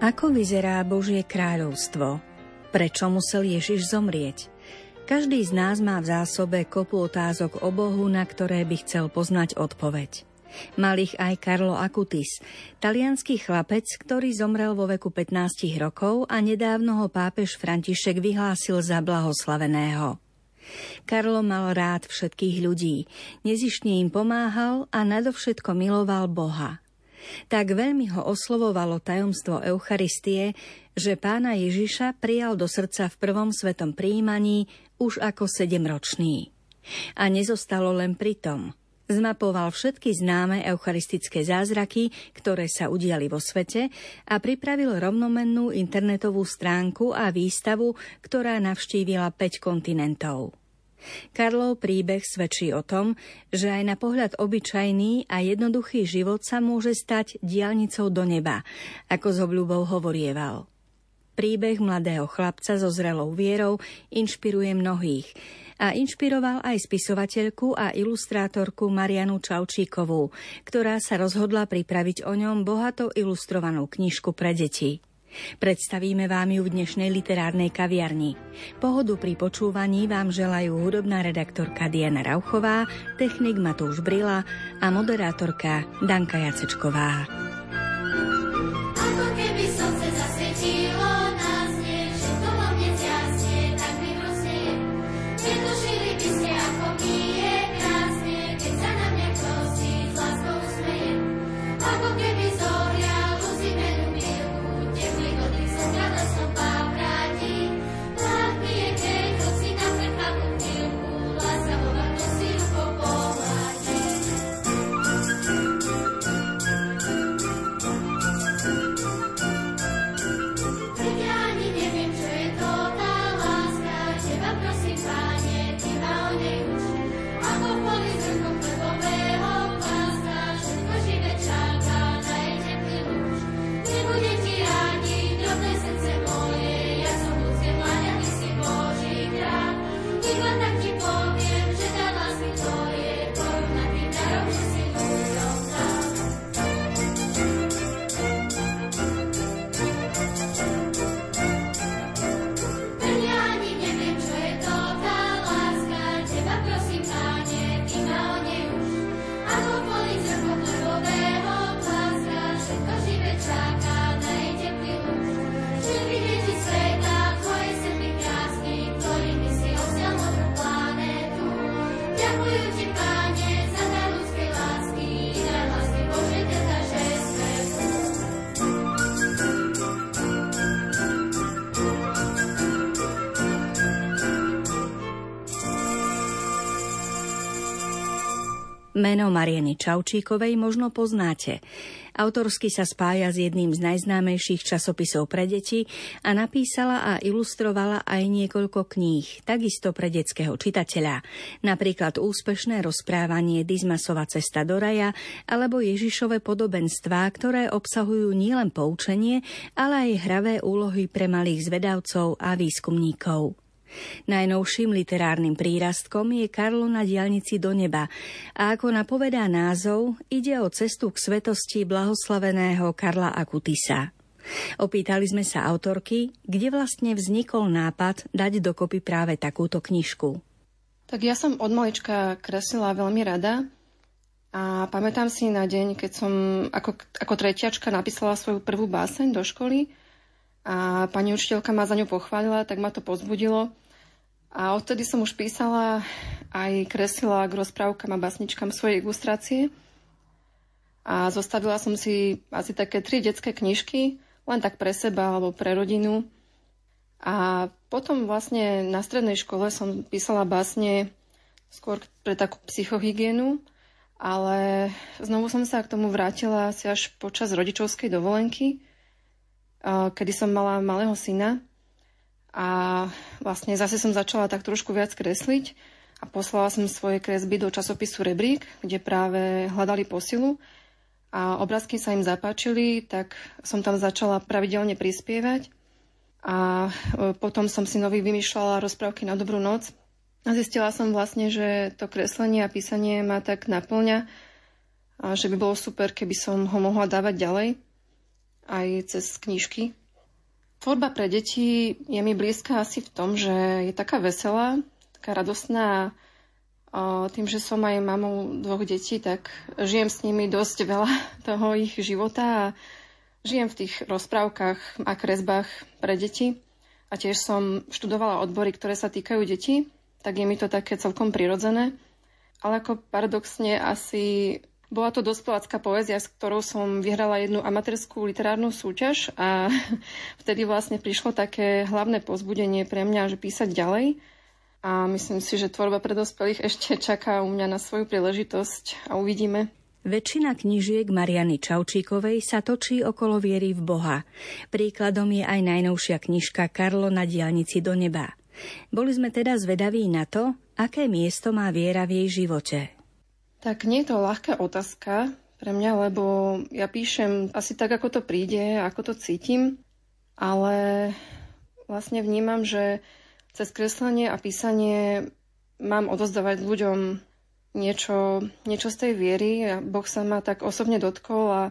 Ako vyzerá Božie kráľovstvo? Prečo musel Ježiš zomrieť? Každý z nás má v zásobe kopu otázok o Bohu, na ktoré by chcel poznať odpoveď. Mal ich aj Karlo Akutis, talianský chlapec, ktorý zomrel vo veku 15 rokov a nedávno ho pápež František vyhlásil za blahoslaveného. Karlo mal rád všetkých ľudí, nezišne im pomáhal a nadovšetko miloval Boha. Tak veľmi ho oslovovalo tajomstvo Eucharistie, že pána Ježiša prijal do srdca v prvom svetom príjmaní už ako sedemročný. A nezostalo len pri tom. Zmapoval všetky známe eucharistické zázraky, ktoré sa udiali vo svete a pripravil rovnomennú internetovú stránku a výstavu, ktorá navštívila 5 kontinentov. Karlov príbeh svedčí o tom, že aj na pohľad obyčajný a jednoduchý život sa môže stať diálnicou do neba, ako z obľubou hovorieval. Príbeh mladého chlapca so zrelou vierou inšpiruje mnohých a inšpiroval aj spisovateľku a ilustrátorku Marianu Čaučíkovú, ktorá sa rozhodla pripraviť o ňom bohato ilustrovanú knižku pre deti. Predstavíme vám ju v dnešnej literárnej kaviarni. Pohodu pri počúvaní vám želajú hudobná redaktorka Diana Rauchová, technik Matúš Brila a moderátorka Danka Jacečková. Meno Marieny Čaučíkovej možno poznáte. Autorsky sa spája s jedným z najznámejších časopisov pre deti a napísala a ilustrovala aj niekoľko kníh, takisto pre detského čitateľa. Napríklad úspešné rozprávanie Dizmasova cesta do raja alebo Ježišové podobenstvá, ktoré obsahujú nielen poučenie, ale aj hravé úlohy pre malých zvedavcov a výskumníkov. Najnovším literárnym prírastkom je Karlo na diálnici do neba a ako napovedá názov, ide o cestu k svetosti blahoslaveného Karla Akutisa. Opýtali sme sa autorky, kde vlastne vznikol nápad dať dokopy práve takúto knižku. Tak ja som od malička kreslila veľmi rada a pamätám si na deň, keď som ako, ako tretiačka napísala svoju prvú báseň do školy a pani učiteľka ma za ňu pochválila, tak ma to pozbudilo a odtedy som už písala aj kreslila k rozprávkam a basničkám svoje ilustrácie. A zostavila som si asi také tri detské knižky, len tak pre seba alebo pre rodinu. A potom vlastne na strednej škole som písala básne skôr pre takú psychohygienu, ale znovu som sa k tomu vrátila asi až počas rodičovskej dovolenky, kedy som mala malého syna a vlastne zase som začala tak trošku viac kresliť a poslala som svoje kresby do časopisu Rebrík, kde práve hľadali posilu a obrázky sa im zapáčili, tak som tam začala pravidelne prispievať a e, potom som si nový vymýšľala rozprávky na dobrú noc a zistila som vlastne, že to kreslenie a písanie ma tak naplňa a že by bolo super, keby som ho mohla dávať ďalej. Aj cez knižky. Tvorba pre deti je mi blízka asi v tom, že je taká veselá, taká radostná. Tým, že som aj mamou dvoch detí, tak žijem s nimi dosť veľa toho ich života a žijem v tých rozprávkach a kresbách pre deti. A tiež som študovala odbory, ktoré sa týkajú detí, tak je mi to také celkom prirodzené. Ale ako paradoxne asi bola to dospelácká poézia, s ktorou som vyhrala jednu amatérskú literárnu súťaž a vtedy vlastne prišlo také hlavné pozbudenie pre mňa, že písať ďalej. A myslím si, že tvorba pre dospelých ešte čaká u mňa na svoju príležitosť a uvidíme. Väčšina knižiek Mariany Čaučíkovej sa točí okolo viery v Boha. Príkladom je aj najnovšia knižka Karlo na diálnici do neba. Boli sme teda zvedaví na to, aké miesto má viera v jej živote. Tak nie je to ľahká otázka pre mňa, lebo ja píšem asi tak, ako to príde, ako to cítim, ale vlastne vnímam, že cez kreslenie a písanie mám odozdávať ľuďom niečo, niečo z tej viery. Boh sa ma tak osobne dotkol a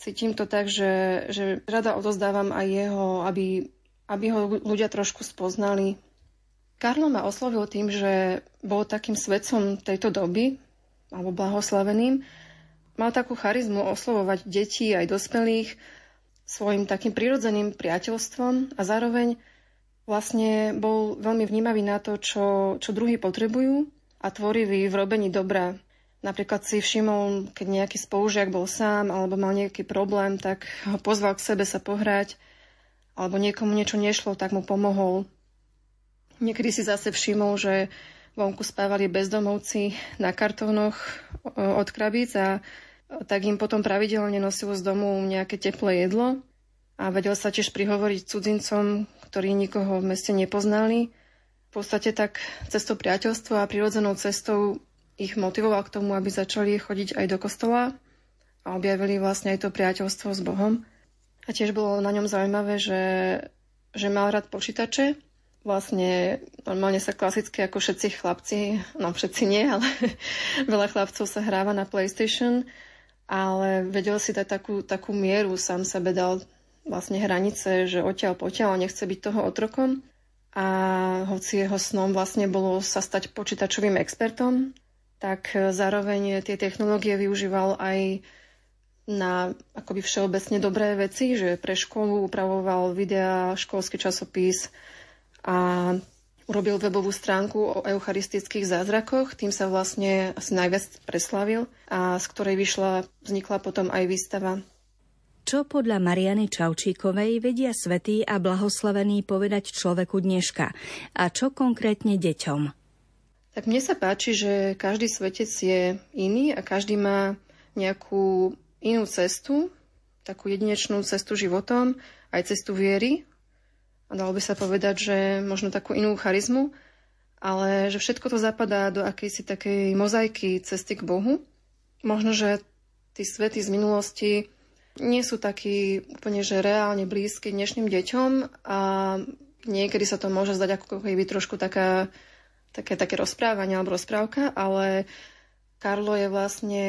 cítim to tak, že, že rada odozdávam aj jeho, aby, aby ho ľudia trošku spoznali. Karlo ma oslovil tým, že bol takým svedcom tejto doby, alebo blahoslaveným, mal takú charizmu oslovovať detí aj dospelých svojim takým prirodzeným priateľstvom a zároveň vlastne bol veľmi vnímavý na to, čo, čo druhí potrebujú a tvorivý v robení dobra. Napríklad si všimol, keď nejaký spolužiak bol sám alebo mal nejaký problém, tak ho pozval k sebe sa pohrať alebo niekomu niečo nešlo, tak mu pomohol. Niekedy si zase všimol, že Vonku spávali bezdomovci na kartónoch od krabíc a tak im potom pravidelne nosilo z domu nejaké teplé jedlo a vedel sa tiež prihovoriť cudzincom, ktorí nikoho v meste nepoznali. V podstate tak cestou priateľstva a prirodzenou cestou ich motivoval k tomu, aby začali chodiť aj do kostola a objavili vlastne aj to priateľstvo s Bohom. A tiež bolo na ňom zaujímavé, že, že mal rád počítače vlastne normálne sa klasicky ako všetci chlapci, no všetci nie, ale veľa chlapcov sa hráva na PlayStation, ale vedel si dať takú, takú mieru, sám sebe dal vlastne hranice, že odtiaľ potiaľ nechce byť toho otrokom. A hoci jeho snom vlastne bolo sa stať počítačovým expertom, tak zároveň tie technológie využíval aj na akoby všeobecne dobré veci, že pre školu upravoval videa, školský časopis, a urobil webovú stránku o eucharistických zázrakoch, tým sa vlastne asi najviac preslavil a z ktorej vyšla, vznikla potom aj výstava. Čo podľa Mariany Čaučíkovej vedia svetí a blahoslavení povedať človeku dneška a čo konkrétne deťom? Tak mne sa páči, že každý svetec je iný a každý má nejakú inú cestu, takú jedinečnú cestu životom, aj cestu viery, a dalo by sa povedať, že možno takú inú charizmu, ale že všetko to zapadá do akejsi takej mozaiky cesty k Bohu. Možno, že tí svety z minulosti nie sú takí úplne, že reálne blízky dnešným deťom a niekedy sa to môže zdať ako keby trošku taká, také, také rozprávanie alebo rozprávka, ale Karlo je vlastne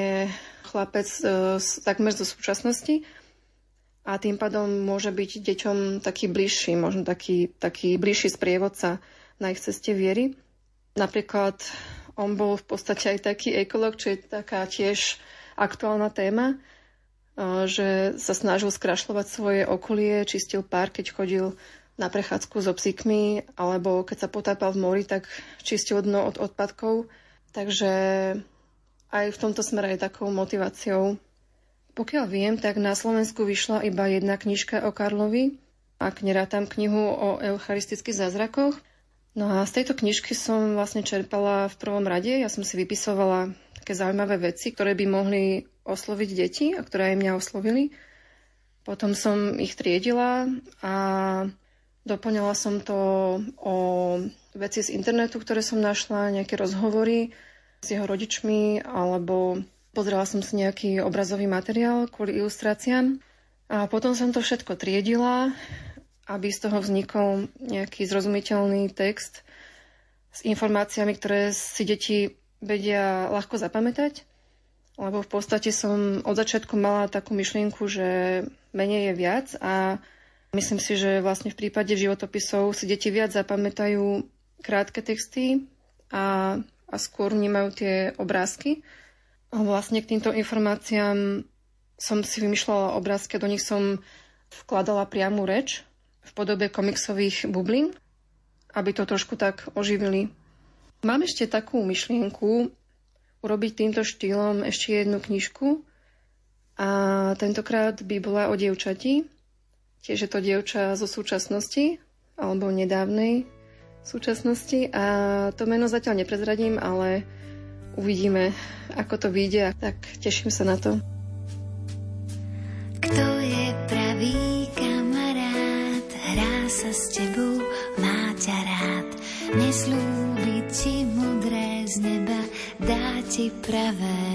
chlapec e, takmer zo súčasnosti a tým pádom môže byť deťom taký bližší, možno taký, taký bližší sprievodca na ich ceste viery. Napríklad on bol v podstate aj taký ekolog, čo je taká tiež aktuálna téma, že sa snažil skrašľovať svoje okolie, čistil pár, keď chodil na prechádzku so psíkmi, alebo keď sa potápal v mori, tak čistil dno od odpadkov. Takže aj v tomto smere je takou motiváciou pokiaľ viem, tak na Slovensku vyšla iba jedna knižka o Karlovi, ak nerátam knihu o eucharistických zázrakoch. No a z tejto knižky som vlastne čerpala v prvom rade. Ja som si vypisovala také zaujímavé veci, ktoré by mohli osloviť deti a ktoré aj mňa oslovili. Potom som ich triedila a doplňala som to o veci z internetu, ktoré som našla, nejaké rozhovory s jeho rodičmi alebo Pozrela som si nejaký obrazový materiál kvôli ilustráciám a potom som to všetko triedila, aby z toho vznikol nejaký zrozumiteľný text s informáciami, ktoré si deti vedia ľahko zapamätať. lebo v podstate som od začiatku mala takú myšlienku, že menej je viac a myslím si, že vlastne v prípade životopisov si deti viac zapamätajú krátke texty a, a skôr vnímajú tie obrázky. Vlastne k týmto informáciám som si vymýšľala obrázky do nich som vkladala priamu reč v podobe komiksových bublín, aby to trošku tak oživili. Mám ešte takú myšlienku, urobiť týmto štýlom ešte jednu knižku. A tentokrát by bola o dievčati. Tiež je to dievča zo súčasnosti, alebo nedávnej súčasnosti. A to meno zatiaľ neprezradím, ale uvidíme, ako to vyjde. Tak teším sa na to. Kto je pravý kamarát, hrá sa s tebou, má ťa rád, neslúbi ti mudré z neba, dá ti pravé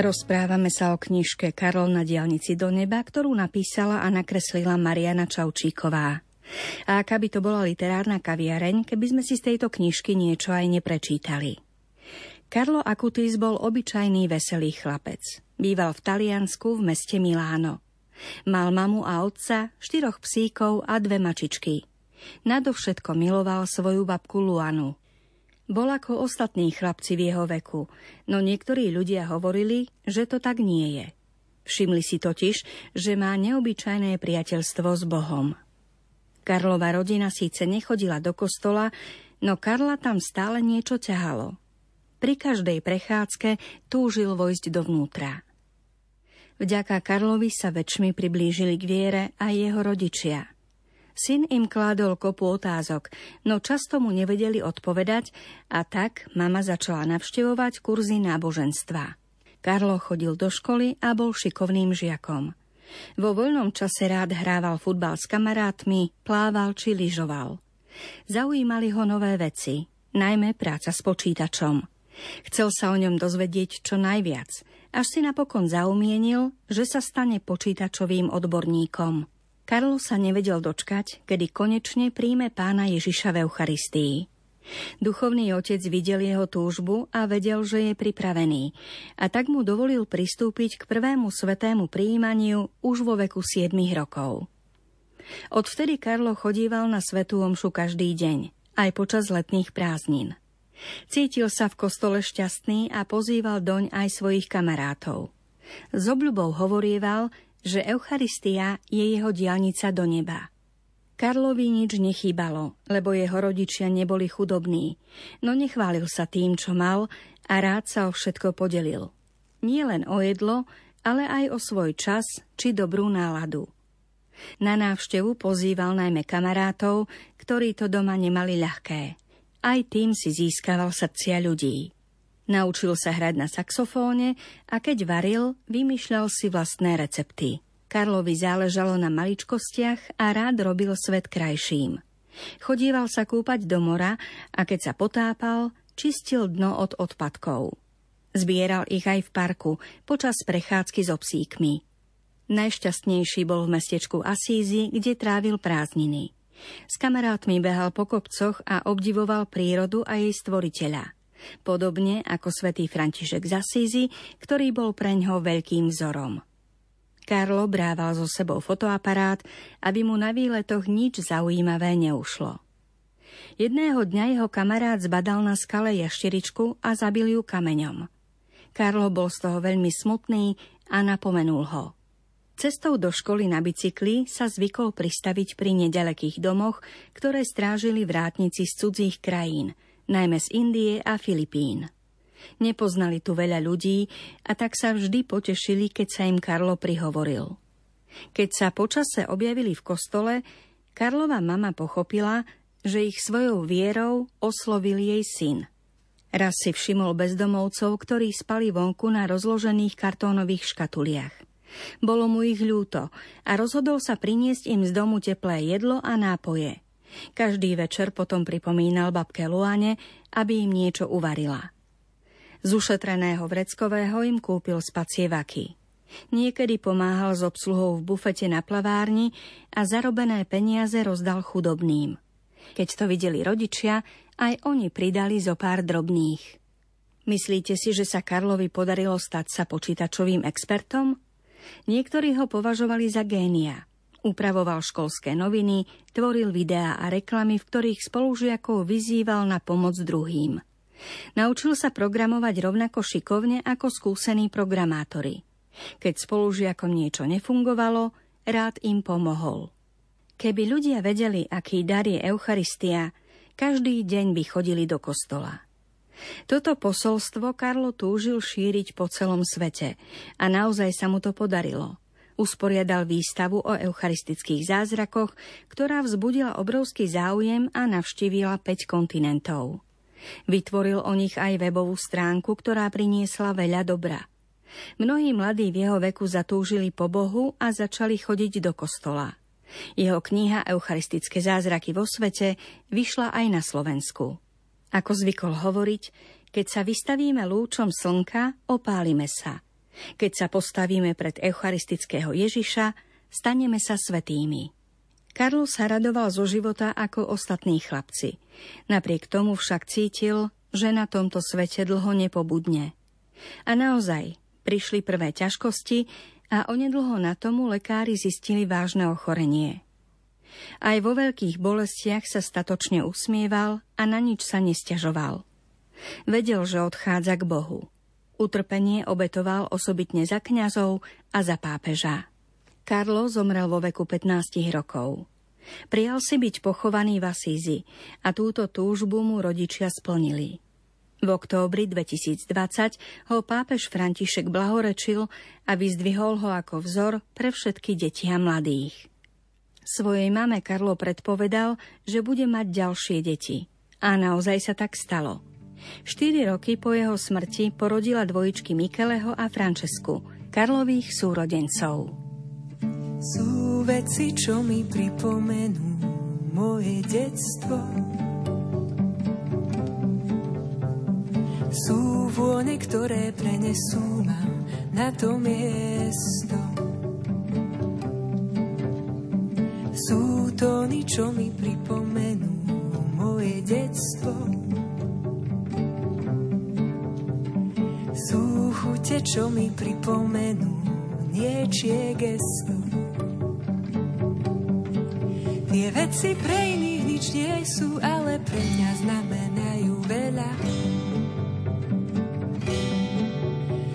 Rozprávame sa o knižke Karol na diálnici do neba, ktorú napísala a nakreslila Mariana Čaučíková. A aká by to bola literárna kaviareň, keby sme si z tejto knižky niečo aj neprečítali. Karlo Akutis bol obyčajný veselý chlapec. Býval v Taliansku v meste Miláno. Mal mamu a otca, štyroch psíkov a dve mačičky. Nadovšetko miloval svoju babku Luanu. Bol ako ostatní chlapci v jeho veku, no niektorí ľudia hovorili, že to tak nie je. Všimli si totiž, že má neobyčajné priateľstvo s Bohom. Karlova rodina síce nechodila do kostola, no Karla tam stále niečo ťahalo. Pri každej prechádzke túžil vojsť dovnútra. Vďaka Karlovi sa väčšmi priblížili k viere aj jeho rodičia – Syn im kládol kopu otázok, no často mu nevedeli odpovedať a tak mama začala navštevovať kurzy náboženstva. Karlo chodil do školy a bol šikovným žiakom. Vo voľnom čase rád hrával futbal s kamarátmi, plával či lyžoval. Zaujímali ho nové veci, najmä práca s počítačom. Chcel sa o ňom dozvedieť čo najviac, až si napokon zaumienil, že sa stane počítačovým odborníkom. Karlo sa nevedel dočkať, kedy konečne príjme pána Ježiša v Eucharistii. Duchovný otec videl jeho túžbu a vedel, že je pripravený a tak mu dovolil pristúpiť k prvému svetému príjmaniu už vo veku 7 rokov. Odvtedy Karlo chodíval na svetú omšu každý deň, aj počas letných prázdnin. Cítil sa v kostole šťastný a pozýval doň aj svojich kamarátov. S obľubou hovorieval, že Eucharistia je jeho diálnica do neba. Karlovi nič nechýbalo, lebo jeho rodičia neboli chudobní, no nechválil sa tým, čo mal a rád sa o všetko podelil. Nie len o jedlo, ale aj o svoj čas či dobrú náladu. Na návštevu pozýval najmä kamarátov, ktorí to doma nemali ľahké. Aj tým si získaval srdcia ľudí. Naučil sa hrať na saxofóne a keď varil, vymýšľal si vlastné recepty. Karlovi záležalo na maličkostiach a rád robil svet krajším. Chodíval sa kúpať do mora a keď sa potápal, čistil dno od odpadkov. Zbieral ich aj v parku počas prechádzky s obsíkmi. Najšťastnejší bol v mestečku Asízi, kde trávil prázdniny. S kamarátmi behal po kopcoch a obdivoval prírodu a jej stvoriteľa – podobne ako svätý František z Asízy, ktorý bol preňho veľkým vzorom. Karlo brával so sebou fotoaparát, aby mu na výletoch nič zaujímavé neušlo. Jedného dňa jeho kamarát zbadal na skale jašteričku a zabil ju kameňom. Karlo bol z toho veľmi smutný a napomenul ho. Cestou do školy na bicykli sa zvykol pristaviť pri nedalekých domoch, ktoré strážili vrátnici z cudzích krajín, najmä z Indie a Filipín. Nepoznali tu veľa ľudí a tak sa vždy potešili, keď sa im Karlo prihovoril. Keď sa počase objavili v kostole, Karlova mama pochopila, že ich svojou vierou oslovil jej syn. Raz si všimol bezdomovcov, ktorí spali vonku na rozložených kartónových škatuliach. Bolo mu ich ľúto a rozhodol sa priniesť im z domu teplé jedlo a nápoje. Každý večer potom pripomínal babke Luane, aby im niečo uvarila. Z ušetreného vreckového im kúpil spacie vaky. Niekedy pomáhal s obsluhou v bufete na plavárni a zarobené peniaze rozdal chudobným. Keď to videli rodičia, aj oni pridali zo pár drobných. Myslíte si, že sa Karlovi podarilo stať sa počítačovým expertom? Niektorí ho považovali za génia. Upravoval školské noviny, tvoril videá a reklamy, v ktorých spolužiakov vyzýval na pomoc druhým. Naučil sa programovať rovnako šikovne ako skúsení programátori. Keď spolužiakom niečo nefungovalo, rád im pomohol. Keby ľudia vedeli, aký dar je Eucharistia, každý deň by chodili do kostola. Toto posolstvo Karlo túžil šíriť po celom svete a naozaj sa mu to podarilo. Usporiadal výstavu o eucharistických zázrakoch, ktorá vzbudila obrovský záujem a navštívila 5 kontinentov. Vytvoril o nich aj webovú stránku, ktorá priniesla veľa dobra. Mnohí mladí v jeho veku zatúžili po Bohu a začali chodiť do kostola. Jeho kniha Eucharistické zázraky vo svete vyšla aj na Slovensku. Ako zvykol hovoriť, keď sa vystavíme lúčom slnka, opálime sa. Keď sa postavíme pred eucharistického Ježiša, staneme sa svetými. Karlo sa radoval zo života ako ostatní chlapci. Napriek tomu však cítil, že na tomto svete dlho nepobudne. A naozaj, prišli prvé ťažkosti a onedlho na tomu lekári zistili vážne ochorenie. Aj vo veľkých bolestiach sa statočne usmieval a na nič sa nestiažoval. Vedel, že odchádza k Bohu. Utrpenie obetoval osobitne za kňazov a za pápeža. Karlo zomrel vo veku 15 rokov. Prijal si byť pochovaný v Asízi a túto túžbu mu rodičia splnili. V októbri 2020 ho pápež František blahorečil a vyzdvihol ho ako vzor pre všetky deti a mladých. Svojej mame Karlo predpovedal, že bude mať ďalšie deti. A naozaj sa tak stalo. Štyri roky po jeho smrti porodila dvojičky Mikeleho a Francesku, Karlových súrodencov. Sú veci, čo mi pripomenú moje detstvo. Sú vône, ktoré prenesú ma na to miesto. Tóny, čo mi pripomenú moje detstvo. Sú chute, čo mi pripomenú niečie gesto. Tie veci pre iných nič nie sú, ale pre mňa znamenajú veľa.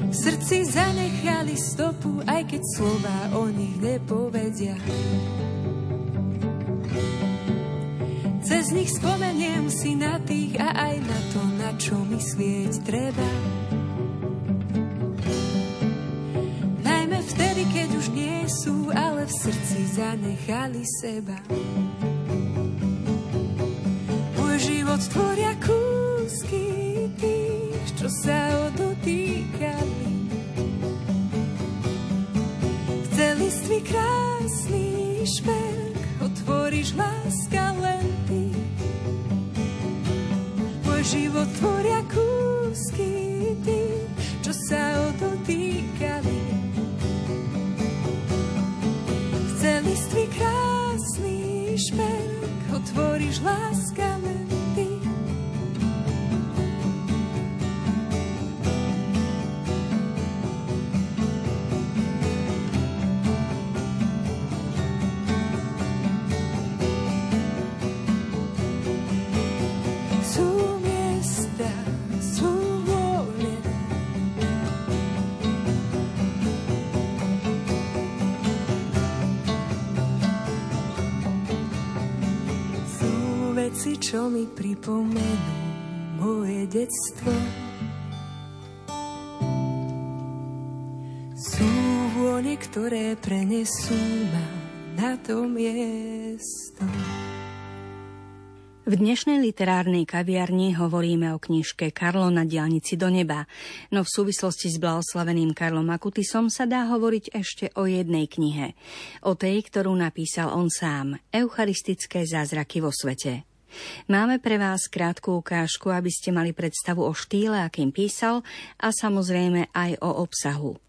V srdci zanechali stopu, aj keď slova o nich nepovedia. Nich spomeniem si na tých a aj na to, na čo myslieť treba. Najmä vtedy, keď už nie sú, ale v srdci zanechali seba. Môj život tvoria kúsky tých, čo sa odotýkali. Chceli ství krásny šperk, otvoríš láska život tvoria kúsky ty, čo sa odotýkali. Chceli ství krásny šperk, otvoríš láska veci, čo mi pripomenú moje detstvo. Sú vône, ktoré prenesú ma na to miesto. V dnešnej literárnej kaviarni hovoríme o knižke Karlo na diálnici do neba, no v súvislosti s blahoslaveným Karlom Akutisom sa dá hovoriť ešte o jednej knihe. O tej, ktorú napísal on sám, Eucharistické zázraky vo svete. Máme pre vás krátku ukážku, aby ste mali predstavu o štýle, akým písal a samozrejme aj o obsahu.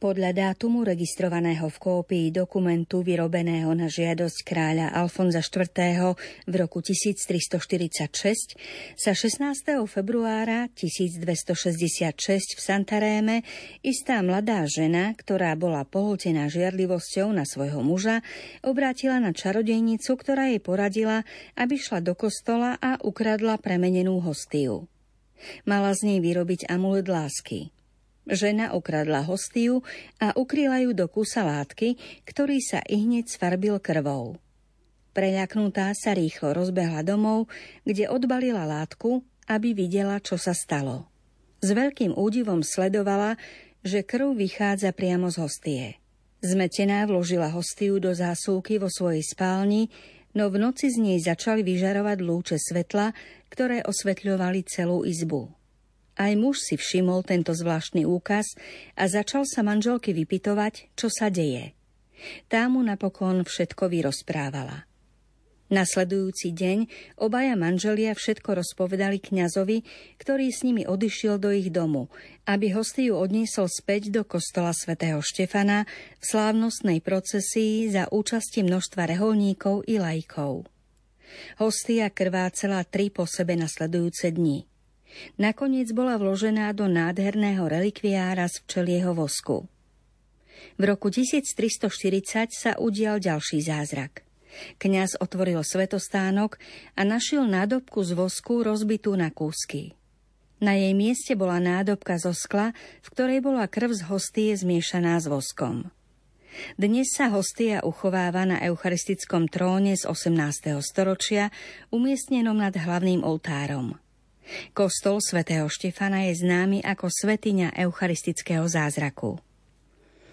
Podľa dátumu registrovaného v kópii dokumentu vyrobeného na žiadosť kráľa Alfonza IV. v roku 1346 sa 16. februára 1266 v Santaréme istá mladá žena, ktorá bola pohltená žiarlivosťou na svojho muža, obrátila na čarodejnicu, ktorá jej poradila, aby šla do kostola a ukradla premenenú hostiu. Mala z nej vyrobiť amulet lásky – Žena ukradla hostiu a ukryla ju do kusa látky, ktorý sa i hneď sfarbil krvou. Preľaknutá sa rýchlo rozbehla domov, kde odbalila látku, aby videla, čo sa stalo. S veľkým údivom sledovala, že krv vychádza priamo z hostie. Zmetená vložila hostiu do zásuvky vo svojej spálni, no v noci z nej začali vyžarovať lúče svetla, ktoré osvetľovali celú izbu. Aj muž si všimol tento zvláštny úkaz a začal sa manželky vypitovať, čo sa deje. Tá mu napokon všetko vyrozprávala. Nasledujúci deň obaja manželia všetko rozpovedali kňazovi, ktorý s nimi odišiel do ich domu, aby hostiu odniesol späť do kostola svätého Štefana v slávnostnej procesii za účasti množstva reholníkov i lajkov. Hostia krvácela tri po sebe nasledujúce dni. Nakoniec bola vložená do nádherného relikviára z včelieho vosku. V roku 1340 sa udial ďalší zázrak. Kňaz otvoril svetostánok a našiel nádobku z vosku rozbitú na kúsky. Na jej mieste bola nádobka zo skla, v ktorej bola krv z hostie zmiešaná s voskom. Dnes sa hostia uchováva na eucharistickom tróne z 18. storočia, umiestnenom nad hlavným oltárom. Kostol svätého Štefana je známy ako svetiňa eucharistického zázraku.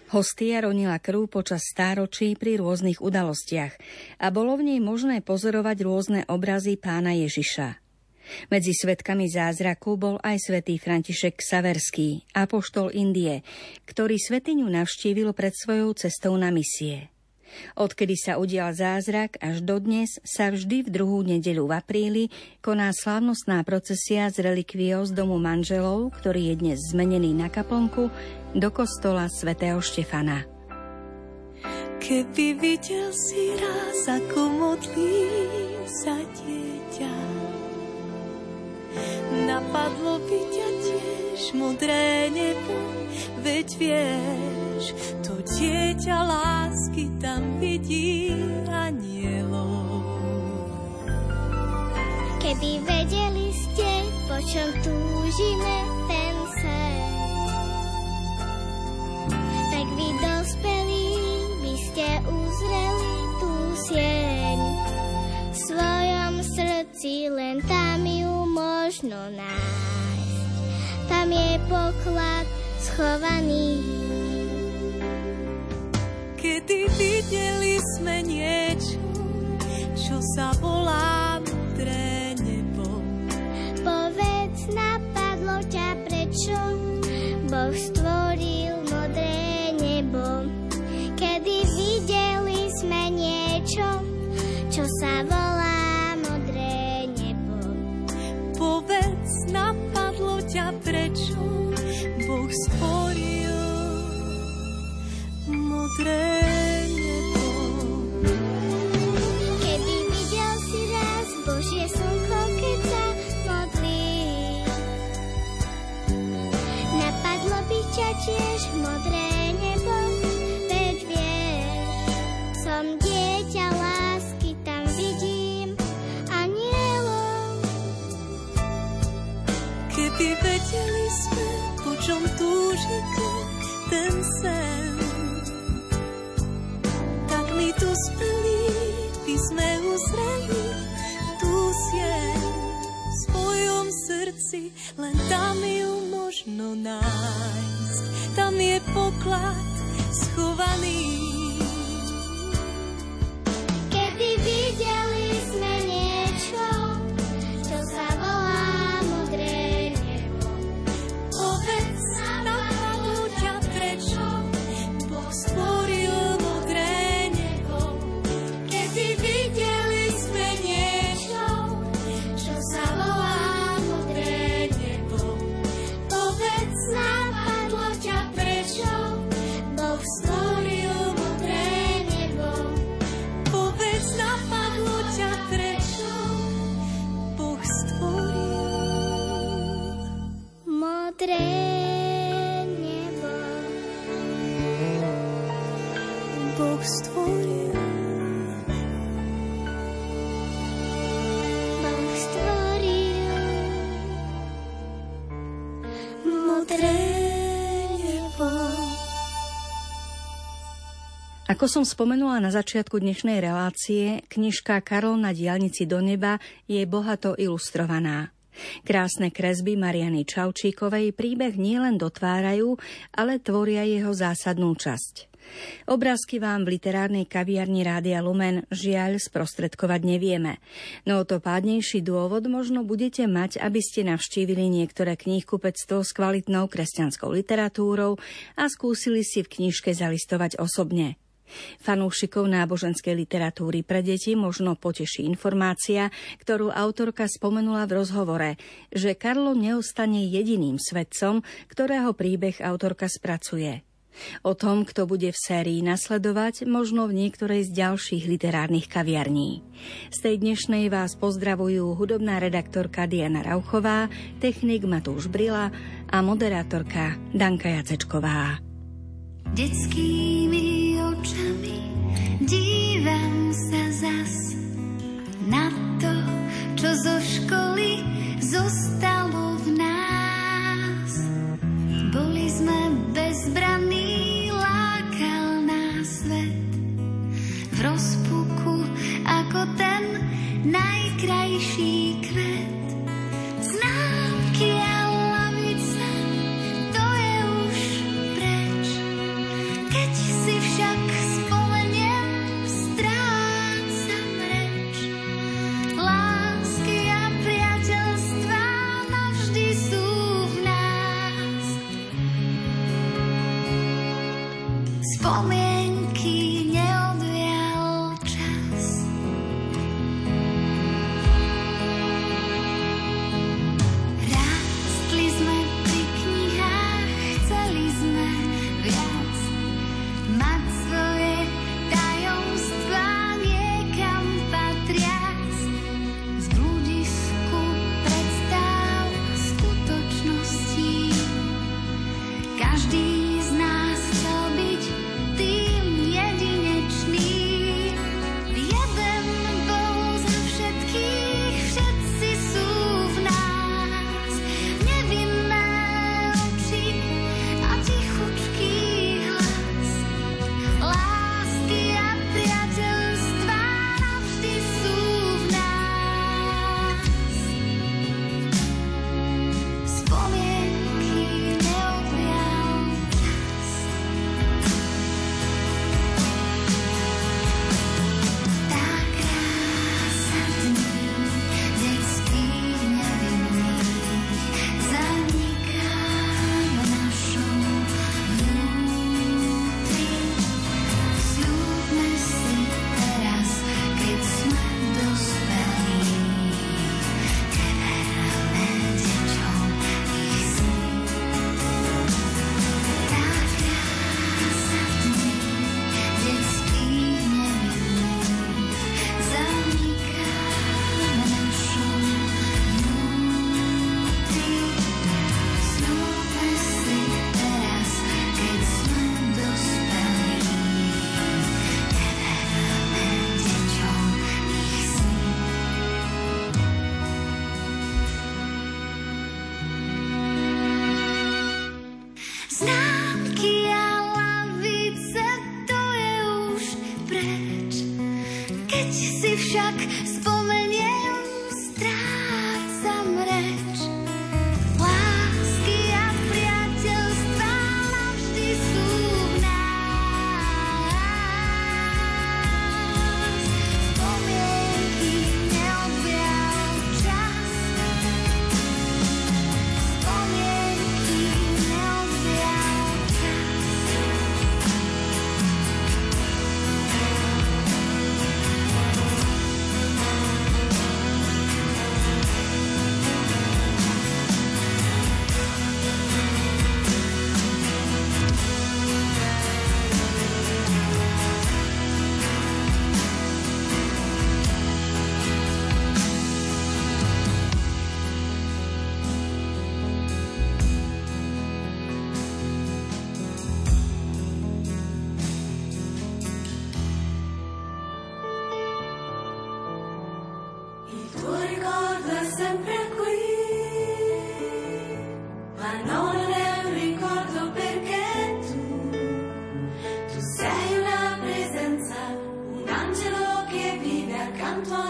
Hostia ronila krv počas stáročí pri rôznych udalostiach a bolo v nej možné pozorovať rôzne obrazy pána Ježiša. Medzi svetkami zázraku bol aj svätý František Saverský, apoštol Indie, ktorý svetiňu navštívil pred svojou cestou na misie. Odkedy sa udial zázrak až dodnes sa vždy v druhú nedeľu v apríli koná slávnostná procesia z relikviou z domu manželov, ktorý je dnes zmenený na kaplnku, do kostola svätého Štefana. Keby videl si raz, ako modlí sa dieťa, napadlo by ťa tiež modré nebo, veď vieš, to dieťa lásky tam vidí anielov. Keby vedeli ste, po čom túžime ten sen, tak vy dospelí by ste uzreli tú sieň. V svojom srdci len tam ju možno nájsť. Tam je poklad schovaný Kedy videli sme niečo, čo sa volá mudré nebo. Povedz, napadlo ťa prečo Boh stvoril modré nebo. Kedy videli sme niečo, čo sa volá modré nebo. Povedz, napadlo ťa prečo Boh stvoril modré tiež modré Modré nebo. Boh stvoril. Ako som spomenula na začiatku dnešnej relácie, knižka Karol na diálnici do neba je bohato ilustrovaná. Krásne kresby Mariany Čaučíkovej príbeh nielen dotvárajú, ale tvoria jeho zásadnú časť. Obrázky vám v literárnej kaviarni Rádia Lumen žiaľ sprostredkovať nevieme, no o to pádnejší dôvod možno budete mať, aby ste navštívili niektoré knihkupectvo s kvalitnou kresťanskou literatúrou a skúsili si v knižke zalistovať osobne. Fanúšikov náboženskej literatúry pre deti možno poteší informácia, ktorú autorka spomenula v rozhovore, že Karlo neostane jediným svedcom, ktorého príbeh autorka spracuje. O tom, kto bude v sérii nasledovať, možno v niektorej z ďalších literárnych kaviarní. Z tej dnešnej vás pozdravujú hudobná redaktorka Diana Rauchová, technik Matúš Brila a moderátorka Danka Jacečková. Detskými očami dívam sa zas na to, čo zo školy zostalo v nás. Boli sme bezbranní, lákal nás svet v rozpuku ako ten najkrajší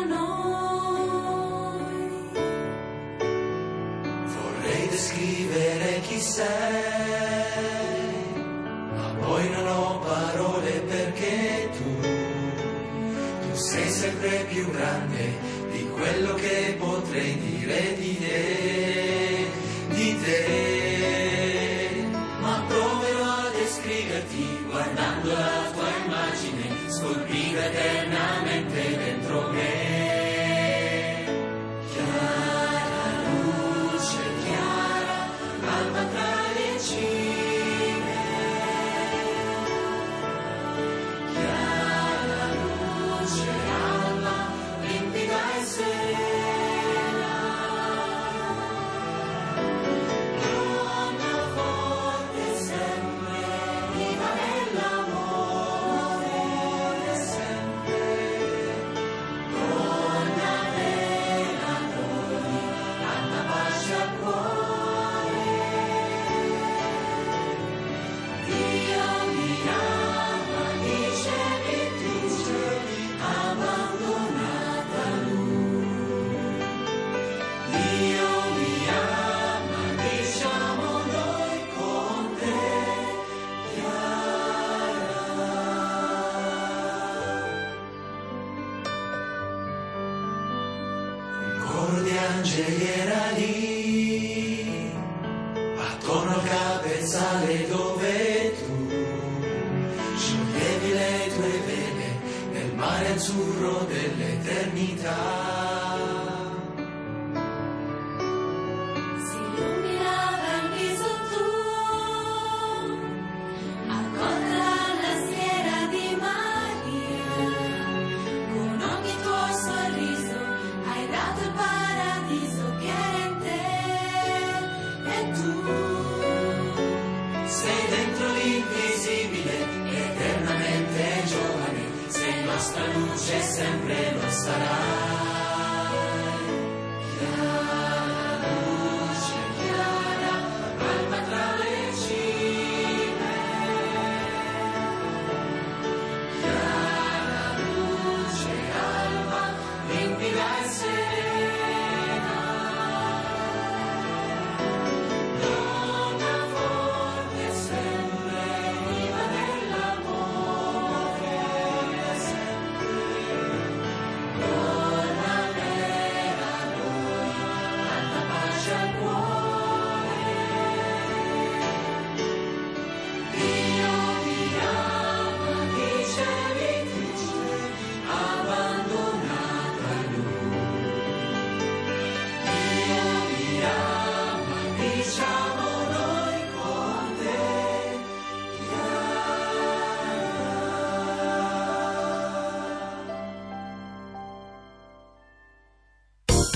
noi. Vorrei descrivere chi sei, ma poi non ho parole perché tu, tu sei sempre più grande di quello che potrei dire di te, di te. Ma proverò a descriverti guardando la tua immagine, scolpita eternamente stranu, že jsem pleno stará.